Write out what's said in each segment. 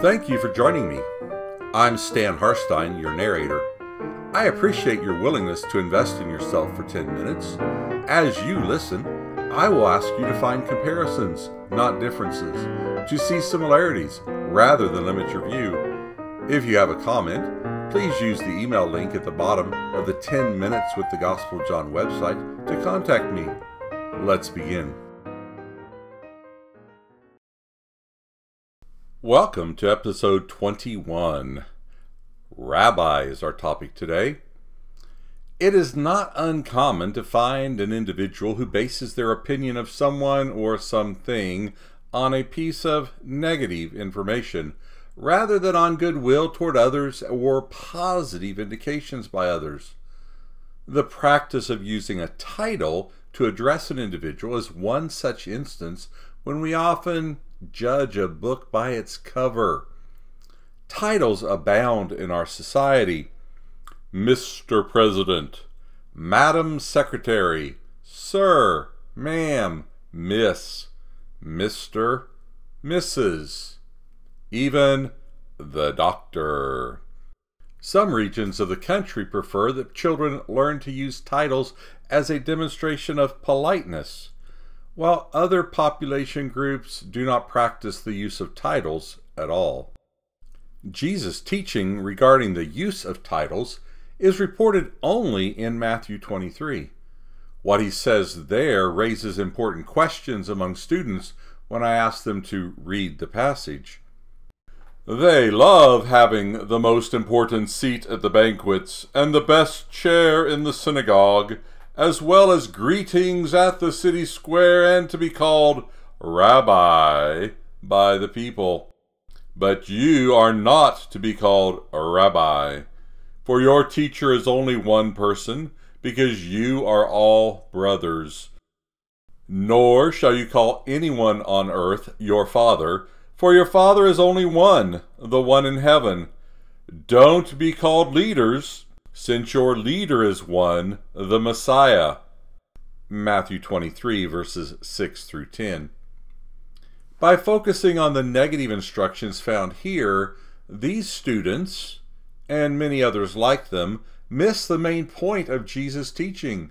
Thank you for joining me. I'm Stan Harstine, your narrator. I appreciate your willingness to invest in yourself for 10 minutes. As you listen, I will ask you to find comparisons, not differences, to see similarities rather than limit your view. If you have a comment, please use the email link at the bottom of the 10 Minutes with the Gospel John website to contact me. Let's begin. Welcome to episode 21. Rabbi is our topic today. It is not uncommon to find an individual who bases their opinion of someone or something on a piece of negative information rather than on goodwill toward others or positive indications by others. The practice of using a title to address an individual is one such instance when we often judge a book by its cover. Titles abound in our society. Mr. President, Madam Secretary, Sir, Ma'am, Miss, Mr., Mrs., even the Doctor. Some regions of the country prefer that children learn to use titles as a demonstration of politeness, while other population groups do not practice the use of titles at all. Jesus' teaching regarding the use of titles is reported only in Matthew 23. What he says there raises important questions among students when I ask them to read the passage. They love having the most important seat at the banquets and the best chair in the synagogue, as well as greetings at the city square and to be called Rabbi by the people. But you are not to be called rabbi, for your teacher is only one person, because you are all brothers. Nor shall you call anyone on earth your father, for your father is only one, the one in heaven. Don't be called leaders, since your leader is one, the Messiah. Matthew 23, verses 6 through 10. By focusing on the negative instructions found here, these students, and many others like them, miss the main point of Jesus' teaching.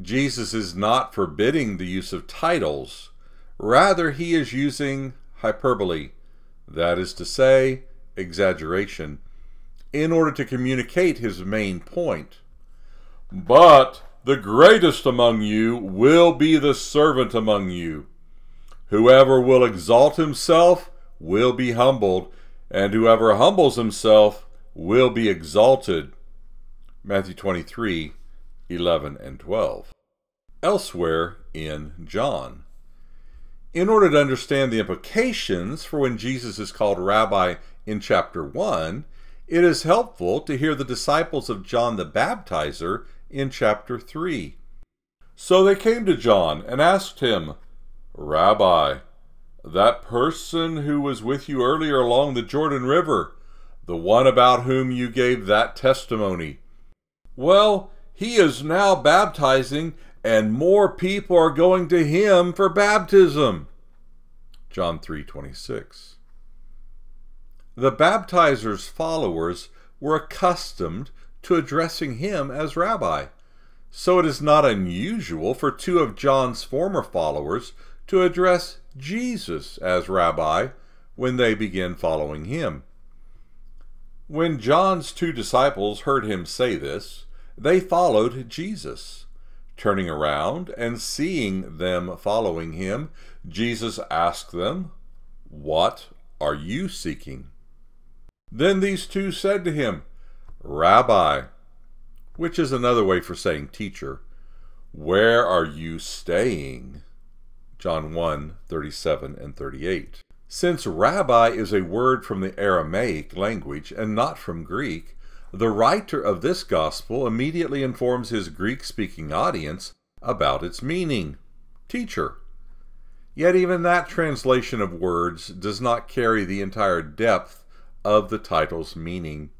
Jesus is not forbidding the use of titles, rather, he is using hyperbole, that is to say, exaggeration, in order to communicate his main point. But the greatest among you will be the servant among you. Whoever will exalt himself will be humbled, and whoever humbles himself will be exalted. Matthew 23 11 and 12. Elsewhere in John. In order to understand the implications for when Jesus is called rabbi in chapter 1, it is helpful to hear the disciples of John the Baptizer in chapter 3. So they came to John and asked him, Rabbi, that person who was with you earlier along the Jordan River, the one about whom you gave that testimony. Well, he is now baptizing, and more people are going to him for baptism. John 3:26. The baptizer's followers were accustomed to addressing him as rabbi, so it is not unusual for two of John's former followers to address Jesus as rabbi when they begin following him. When John's two disciples heard him say this, they followed Jesus. Turning around and seeing them following him, Jesus asked them, What are you seeking? Then these two said to him, Rabbi, which is another way for saying teacher, where are you staying? John 1 37 and 38. Since rabbi is a word from the Aramaic language and not from Greek, the writer of this gospel immediately informs his Greek speaking audience about its meaning teacher. Yet, even that translation of words does not carry the entire depth of the title's meaning.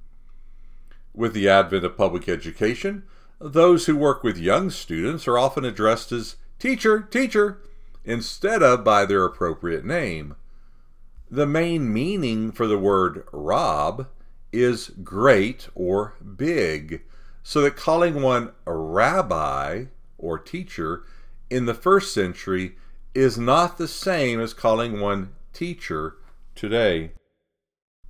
With the advent of public education, those who work with young students are often addressed as teacher, teacher, instead of by their appropriate name. The main meaning for the word Rab is great or big, so that calling one a rabbi or teacher in the first century is not the same as calling one teacher today.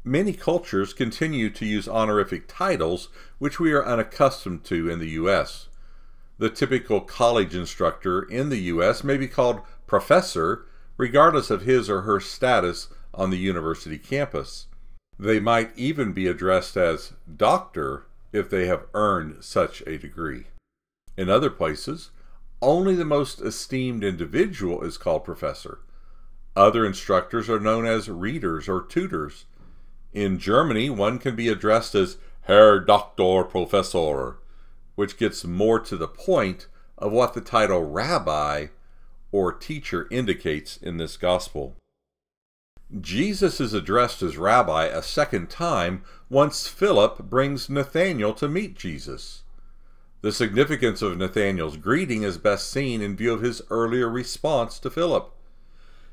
Many cultures continue to use honorific titles, which we are unaccustomed to in the U.S. The typical college instructor in the U.S. may be called professor, regardless of his or her status on the university campus. They might even be addressed as doctor if they have earned such a degree. In other places, only the most esteemed individual is called professor. Other instructors are known as readers or tutors. In Germany, one can be addressed as Herr Doktor Professor, which gets more to the point of what the title rabbi or teacher indicates in this gospel. Jesus is addressed as rabbi a second time once Philip brings Nathanael to meet Jesus. The significance of Nathanael's greeting is best seen in view of his earlier response to Philip.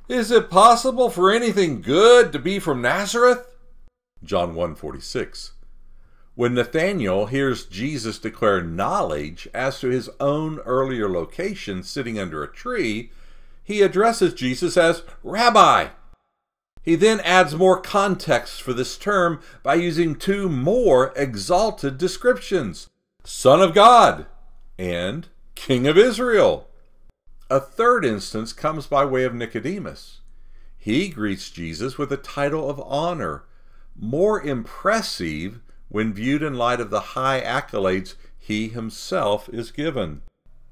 Is it possible for anything good to be from Nazareth? John 1:46. When Nathanael hears Jesus declare knowledge as to his own earlier location sitting under a tree, he addresses Jesus as Rabbi. He then adds more context for this term by using two more exalted descriptions Son of God, and King of Israel. A third instance comes by way of Nicodemus. He greets Jesus with a title of honor, more impressive when viewed in light of the high accolades he himself is given.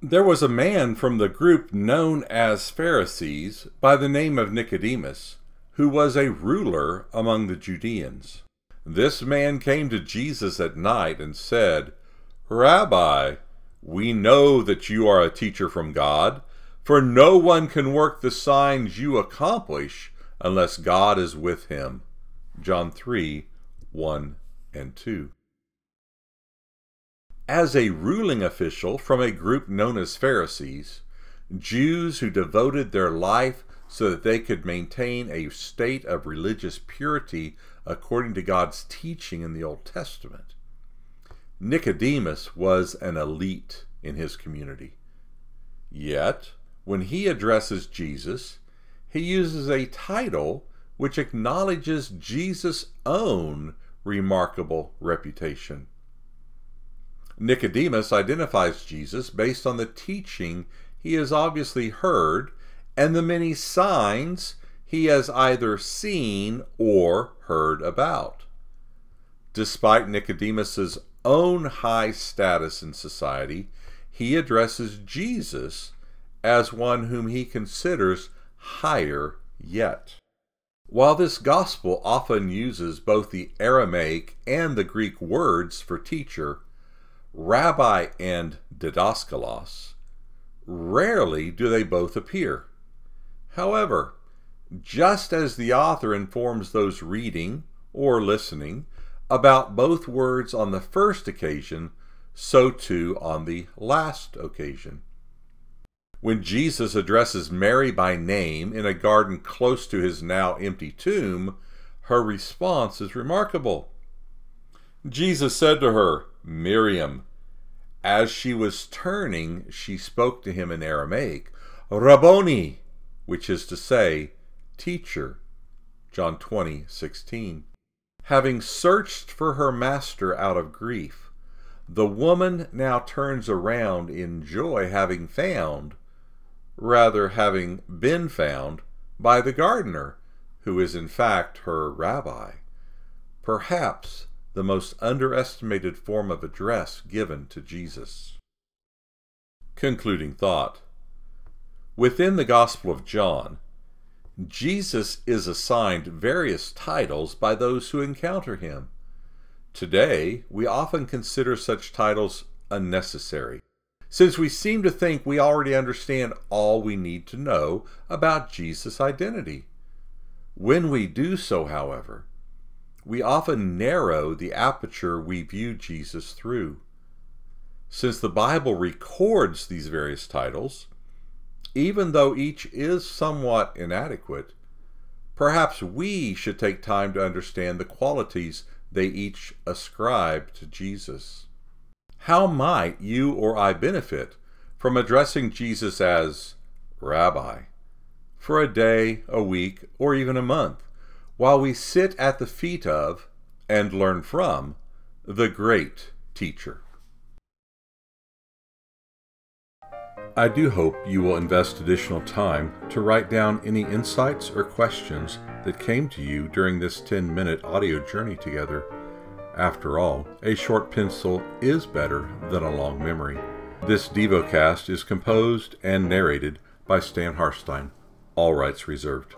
There was a man from the group known as Pharisees by the name of Nicodemus, who was a ruler among the Judeans. This man came to Jesus at night and said, Rabbi, we know that you are a teacher from God, for no one can work the signs you accomplish unless God is with him. John 3 1 and 2. As a ruling official from a group known as Pharisees, Jews who devoted their life so that they could maintain a state of religious purity according to God's teaching in the Old Testament, Nicodemus was an elite in his community. Yet, when he addresses Jesus, he uses a title which acknowledges Jesus' own remarkable reputation. Nicodemus identifies Jesus based on the teaching he has obviously heard and the many signs he has either seen or heard about. Despite Nicodemus's own high status in society, he addresses Jesus as one whom he considers higher yet. While this gospel often uses both the Aramaic and the Greek words for teacher, rabbi and didaskalos, rarely do they both appear. However, just as the author informs those reading or listening about both words on the first occasion, so too on the last occasion. When Jesus addresses Mary by name in a garden close to his now empty tomb, her response is remarkable. Jesus said to her, Miriam. As she was turning, she spoke to him in Aramaic, Rabboni, which is to say, teacher. John 20, 16 having searched for her master out of grief. The woman now turns around in joy, having found, rather having been found, by the gardener, who is in fact her rabbi. Perhaps the most underestimated form of address given to Jesus. Concluding thought Within the Gospel of John, Jesus is assigned various titles by those who encounter him. Today, we often consider such titles unnecessary, since we seem to think we already understand all we need to know about Jesus' identity. When we do so, however, we often narrow the aperture we view Jesus through. Since the Bible records these various titles, even though each is somewhat inadequate, perhaps we should take time to understand the qualities they each ascribe to Jesus. How might you or I benefit from addressing Jesus as Rabbi for a day, a week, or even a month, while we sit at the feet of and learn from the great teacher? I do hope you will invest additional time to write down any insights or questions that came to you during this 10 minute audio journey together. After all, a short pencil is better than a long memory. This DevoCast is composed and narrated by Stan Harstine, all rights reserved.